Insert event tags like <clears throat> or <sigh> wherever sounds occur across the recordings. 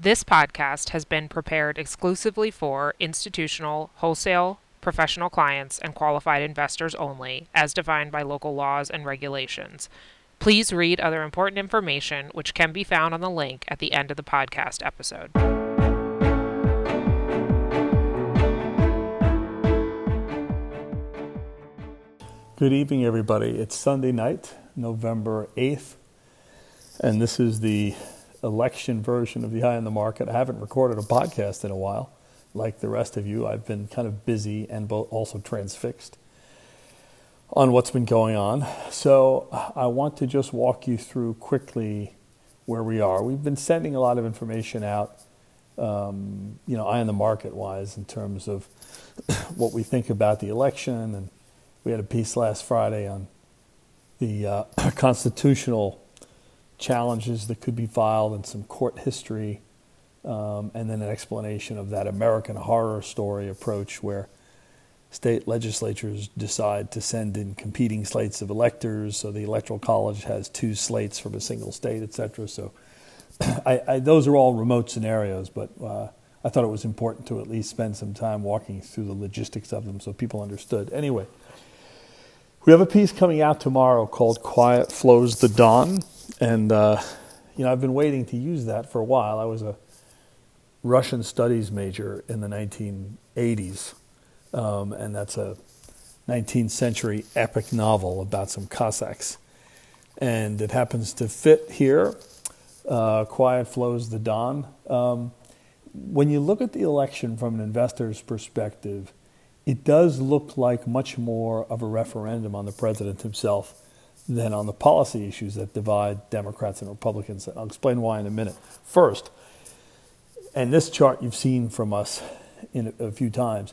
This podcast has been prepared exclusively for institutional, wholesale, professional clients, and qualified investors only, as defined by local laws and regulations. Please read other important information, which can be found on the link at the end of the podcast episode. Good evening, everybody. It's Sunday night, November 8th, and this is the election version of the Eye on the Market. I haven't recorded a podcast in a while, like the rest of you. I've been kind of busy and also transfixed on what's been going on. So I want to just walk you through quickly where we are. We've been sending a lot of information out, um, you know, Eye on the Market wise, in terms of <coughs> what we think about the election. And we had a piece last Friday on the uh, <coughs> constitutional challenges that could be filed and some court history, um, and then an explanation of that American horror story approach where state legislatures decide to send in competing slates of electors. So the electoral college has two slates from a single state, et cetera. So <clears throat> I, I, those are all remote scenarios, but uh, I thought it was important to at least spend some time walking through the logistics of them so people understood. Anyway, we have a piece coming out tomorrow called Quiet Flows the Don. And, uh, you know, I've been waiting to use that for a while. I was a Russian studies major in the 1980s, um, and that's a 19th century epic novel about some Cossacks. And it happens to fit here. Uh, Quiet Flows the Don. Um, when you look at the election from an investor's perspective, it does look like much more of a referendum on the president himself than on the policy issues that divide Democrats and Republicans. And I'll explain why in a minute. First, and this chart you've seen from us in a, a few times,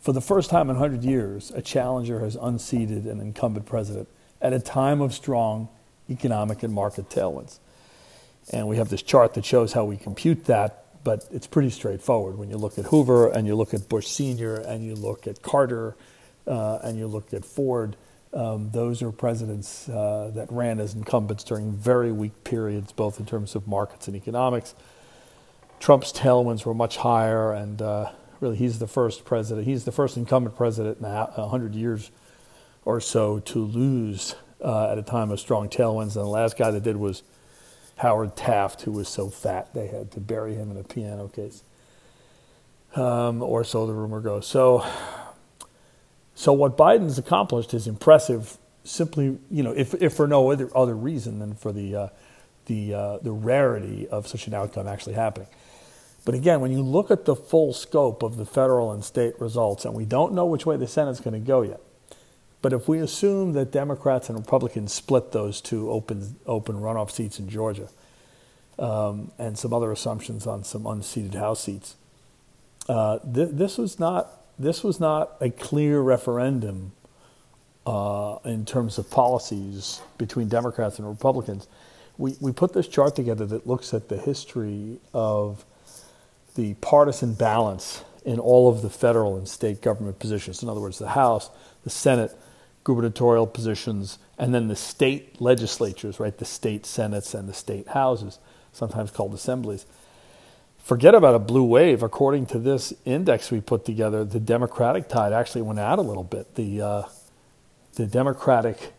for the first time in 100 years, a challenger has unseated an incumbent president at a time of strong economic and market tailwinds. And we have this chart that shows how we compute that, but it's pretty straightforward. When you look at Hoover and you look at Bush Sr. and you look at Carter uh, and you look at Ford, um, those are presidents uh, that ran as incumbents during very weak periods, both in terms of markets and economics. Trump's tailwinds were much higher, and uh, really, he's the first president. He's the first incumbent president in a hundred years or so to lose uh, at a time of strong tailwinds. And the last guy that did was Howard Taft, who was so fat they had to bury him in a piano case, um, or so the rumor goes. So so what Biden's accomplished is impressive. Simply, you know, if, if for no other other reason than for the uh, the uh, the rarity of such an outcome actually happening. But again, when you look at the full scope of the federal and state results, and we don't know which way the Senate's going to go yet, but if we assume that Democrats and Republicans split those two open open runoff seats in Georgia, um, and some other assumptions on some unseated House seats, uh, th- this was not this was not a clear referendum uh, in terms of policies between Democrats and Republicans. We, we put this chart together that looks at the history of the partisan balance in all of the federal and state government positions. In other words, the House, the Senate, gubernatorial positions, and then the state legislatures, right? The state senates and the state houses, sometimes called assemblies forget about a blue wave. According to this index we put together, the Democratic tide actually went out a little bit. The uh, the Democratic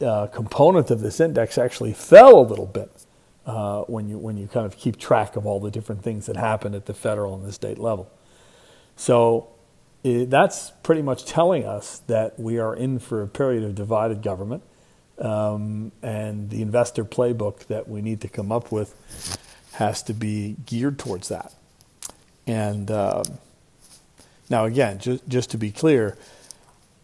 uh, component of this index actually fell a little bit uh, when you when you kind of keep track of all the different things that happen at the federal and the state level. So it, that's pretty much telling us that we are in for a period of divided government. Um, and the investor playbook that we need to come up with has to be geared towards that. And uh, now, again, just, just to be clear,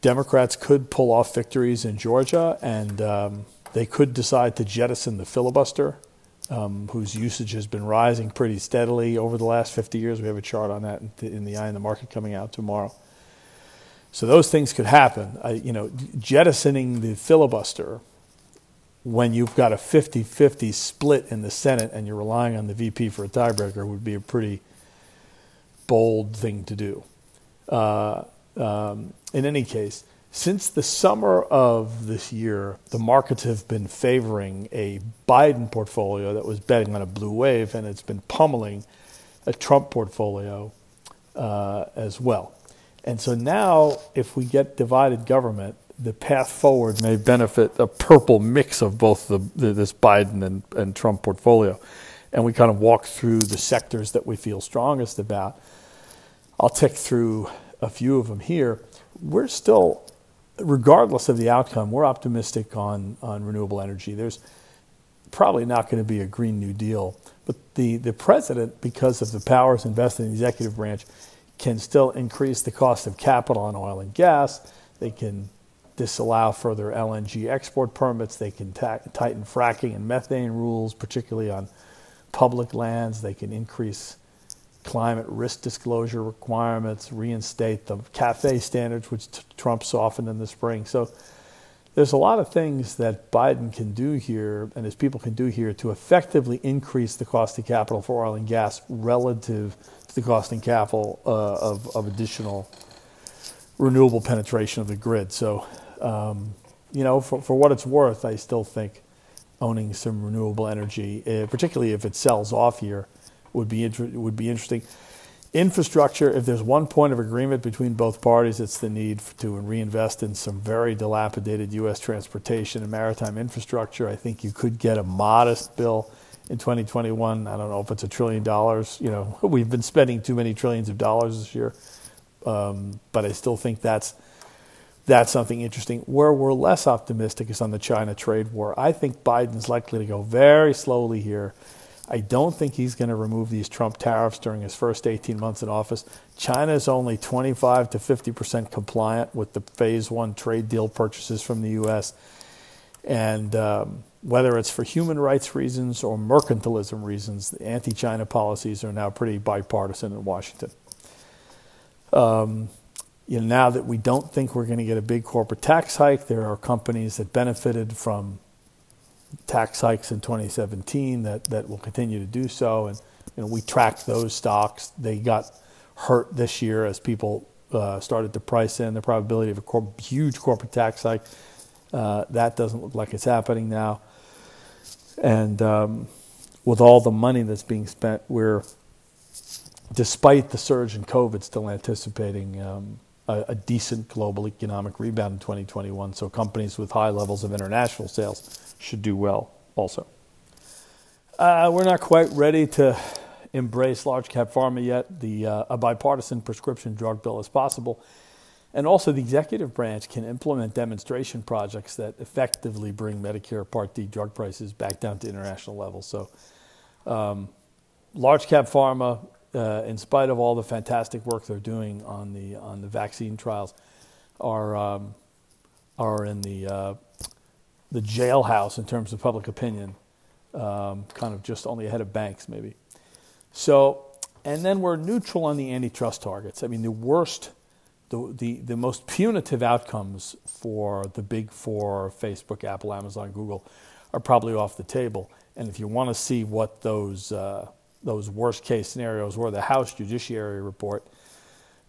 Democrats could pull off victories in Georgia, and um, they could decide to jettison the filibuster, um, whose usage has been rising pretty steadily over the last 50 years. We have a chart on that in the, in the Eye in the Market coming out tomorrow. So those things could happen. I, you know, jettisoning the filibuster when you've got a 50 50 split in the Senate and you're relying on the VP for a tiebreaker would be a pretty bold thing to do. Uh, um, in any case, Since the summer of this year, the markets have been favoring a Biden portfolio that was betting on a blue wave, and it's been pummeling a Trump portfolio uh, as well. And so now, if we get divided government, the path forward may benefit a purple mix of both the, this Biden and, and Trump portfolio. And we kind of walk through the sectors that we feel strongest about. I'll tick through a few of them here. We're still regardless of the outcome, we're optimistic on, on renewable energy. There's probably not going to be a Green New Deal, but the, the president, because of the powers invested in the executive branch, can still increase the cost of capital on oil and gas. They can disallow further LNG export permits. They can ta- tighten fracking and methane rules, particularly on public lands. They can increase climate risk disclosure requirements, reinstate the CAFE standards, which t- Trump softened in the spring. So there's a lot of things that Biden can do here and his people can do here to effectively increase the cost of capital for oil and gas relative to the cost of capital uh, of, of additional renewable penetration of the grid. So, um, you know, for, for what it's worth, I still think owning some renewable energy, uh, particularly if it sells off here, would be inter- would be interesting. Infrastructure, if there's one point of agreement between both parties, it's the need to reinvest in some very dilapidated U.S. transportation and maritime infrastructure. I think you could get a modest bill in 2021. I don't know if it's a trillion dollars. You know, <laughs> we've been spending too many trillions of dollars this year, um, but I still think that's that's something interesting. Where we're less optimistic is on the China trade war. I think Biden's likely to go very slowly here I don't think he's going to remove these Trump tariffs during his first 18 months in office. China is only 25 to 50 percent compliant with the phase one trade deal purchases from the U.S. And um, whether it's for human rights reasons or mercantilism reasons, the anti China policies are now pretty bipartisan in Washington. Um, you know, now that we don't think we're going to get a big corporate tax hike, there are companies that benefited from tax hikes in 2017 that, that will continue to do so. And you know, we tracked those stocks. They got hurt this year as people uh, started to price in the probability of a cor- huge corporate tax hike. Uh, that doesn't look like it's happening now. And um, with all the money that's being spent, we're, despite the surge in COVID, still anticipating um, a, a decent global economic rebound in 2021. So companies with high levels of international sales should do well also. Uh, we're not quite ready to embrace large cap pharma yet. The, uh, a bipartisan prescription drug bill is possible. And also, the executive branch can implement demonstration projects that effectively bring Medicare Part D drug prices back down to international levels. So, um, large cap pharma, uh, in spite of all the fantastic work they're doing on the on the vaccine trials, are um, are in the uh, the jailhouse in terms of public opinion, um, kind of just only ahead of banks, maybe. So, and then we're neutral on the antitrust targets. I mean, the worst, the, the, the most punitive outcomes for the big four Facebook, Apple, Amazon, Google are probably off the table. And if you want to see what those, uh, those worst case scenarios were, the House Judiciary Report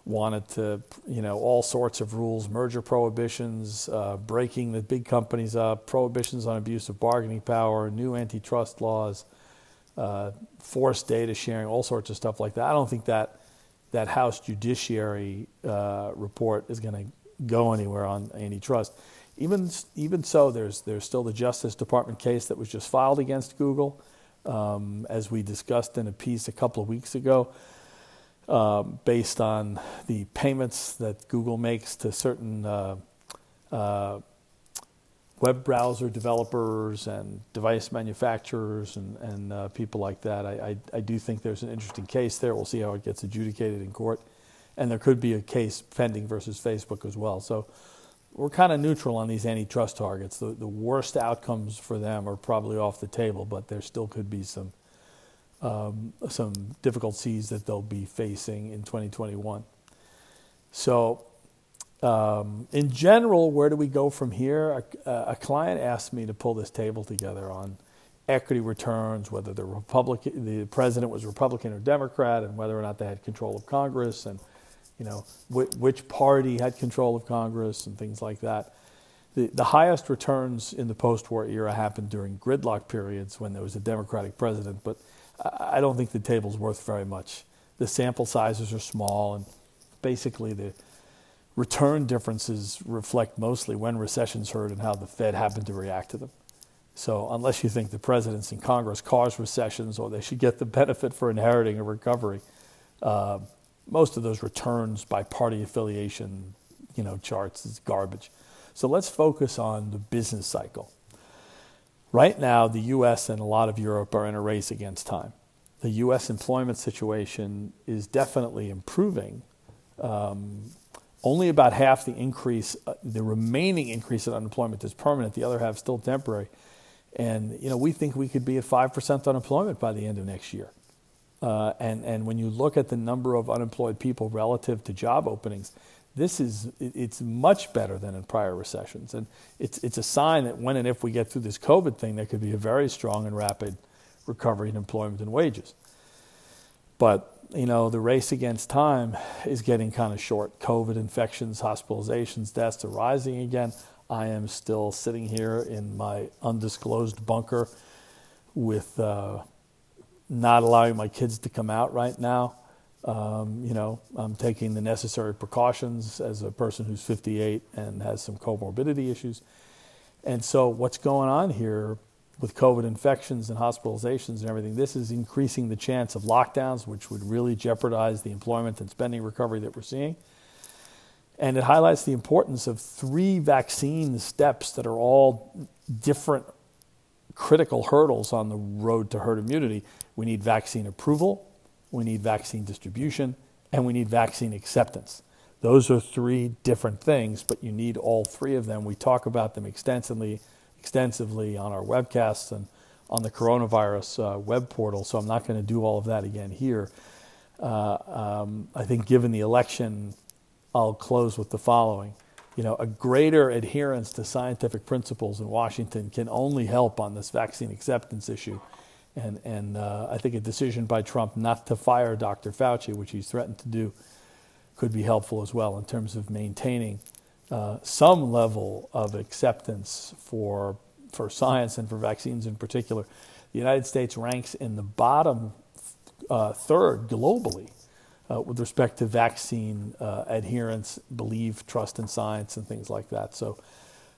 wanted to, you know, all sorts of rules, merger prohibitions, uh, breaking the big companies up, prohibitions on abuse of bargaining power, new antitrust laws, uh, forced data sharing, all sorts of stuff like that. I don't think that that House Judiciary uh, report is going to go anywhere on antitrust. Even even so, there's there's still the Justice Department case that was just filed against Google, um, as we discussed in a piece a couple of weeks ago um, based on the payments that Google makes to certain uh, uh, web browser developers and device manufacturers and, and uh, people like that. I, I, I, do think there's an interesting case there. We'll see how it gets adjudicated in court. And there could be a case pending versus Facebook as well. So we're kind of neutral on these antitrust targets. The, the worst outcomes for them are probably off the table, but there still could be some um, some difficulties that they'll be facing in 2021. So, um, in general, where do we go from here? A, a, client asked me to pull this table together on equity returns, whether the Republican, the president was Republican or Democrat, and whether or not they had control of Congress, and you know, wh- which party had control of Congress and things like that. The, the highest returns in the post war era happened during gridlock periods when there was a Democratic president, but I, I don't think the table's worth very much. The sample sizes are small, and basically the return differences reflect mostly when recessions hurt and how the Fed happened to react to them. So, unless you think the presidents and Congress caused recessions or they should get the benefit for inheriting a recovery, uh, most of those returns by party affiliation, you know, charts is garbage. So let's focus on the business cycle. Right now, the U.S. and a lot of Europe are in a race against time. The U.S. employment situation is definitely improving. Um, only about half the increase, uh, the remaining increase in unemployment is permanent. The other half still temporary. And you know, we think we could be at five percent unemployment by the end of next year. Uh, and and when you look at the number of unemployed people relative to job openings, this is it's much better than in prior recessions. And it's it's a sign that when and if we get through this COVID thing, there could be a very strong and rapid recovery in employment and wages. But you know, the race against time is getting kind of short. COVID infections, hospitalizations, deaths are rising again. I am still sitting here in my undisclosed bunker with uh, not allowing my kids to come out right now. Um, you know, I'm taking the necessary precautions as a person who's 58 and has some comorbidity issues. And so, what's going on here with COVID infections and hospitalizations and everything, this is increasing the chance of lockdowns, which would really jeopardize the employment and spending recovery that we're seeing. And it highlights the importance of three vaccine steps that are all different critical hurdles on the road to herd immunity. We need vaccine approval, we need vaccine distribution, and we need vaccine acceptance. Those are three different things, but you need all three of them. We talk about them extensively, extensively on our webcasts and on the coronavirus uh, web portal, so I'm not going to do all of that again here. Uh, um, I think, given the election I'll close with the following. You know, a greater adherence to scientific principles in Washington can only help on this vaccine acceptance issue. And, and uh, I think a decision by Trump not to fire Dr. Fauci, which he's threatened to do, could be helpful as well in terms of maintaining uh, some level of acceptance for, for science and for vaccines in particular. The United States ranks in the bottom uh, third globally uh, with respect to vaccine uh, adherence, belief, trust in science, and things like that. So,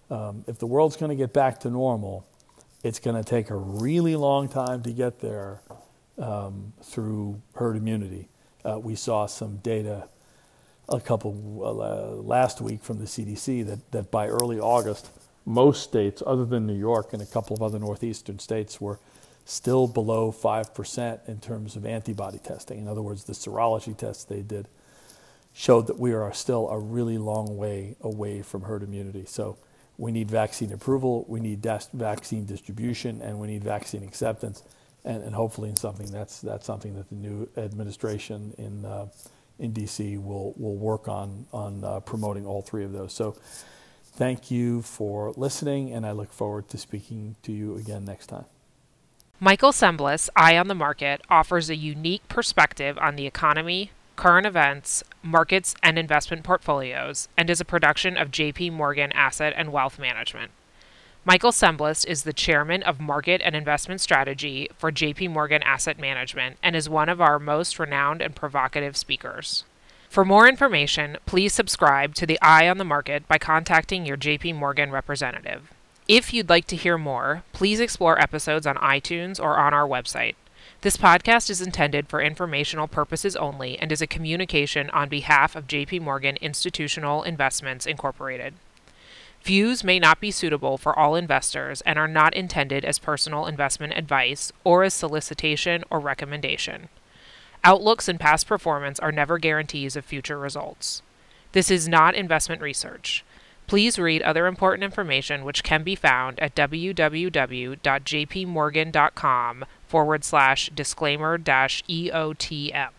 um, if the world's going to get back to normal, it's going to take a really long time to get there um, through herd immunity. Uh, we saw some data a couple uh, last week from the CDC that, that by early August, most states, other than New York and a couple of other northeastern states, were still below 5% in terms of antibody testing. In other words, the serology tests they did showed that we are still a really long way away from herd immunity. So we need vaccine approval, we need vaccine distribution, and we need vaccine acceptance. And, and, hopefully, in something that's that's something that the new administration in uh, in DC will will work on on uh, promoting all three of those. So, thank you for listening, and I look forward to speaking to you again next time. Michael Cembalest, Eye on the Market, offers a unique perspective on the economy, current events, markets, and investment portfolios, and is a production of JP Morgan Asset and Wealth Management. Michael Cembalest is the chairman of market and investment strategy for JP Morgan Asset Management and is one of our most renowned and provocative speakers. For more information, please subscribe to the Eye on the Market by contacting your JP Morgan representative. If you'd like to hear more, please explore episodes on iTunes or on our website. This podcast is intended for informational purposes only and is a communication on behalf of JP Morgan Institutional Investments Incorporated. Views may not be suitable for all investors and are not intended as personal investment advice or as solicitation or recommendation. Outlooks and past performance are never guarantees of future results. This is not investment research. Please read other important information which can be found at www.jpmorgan.com forward slash disclaimer dash EOTM.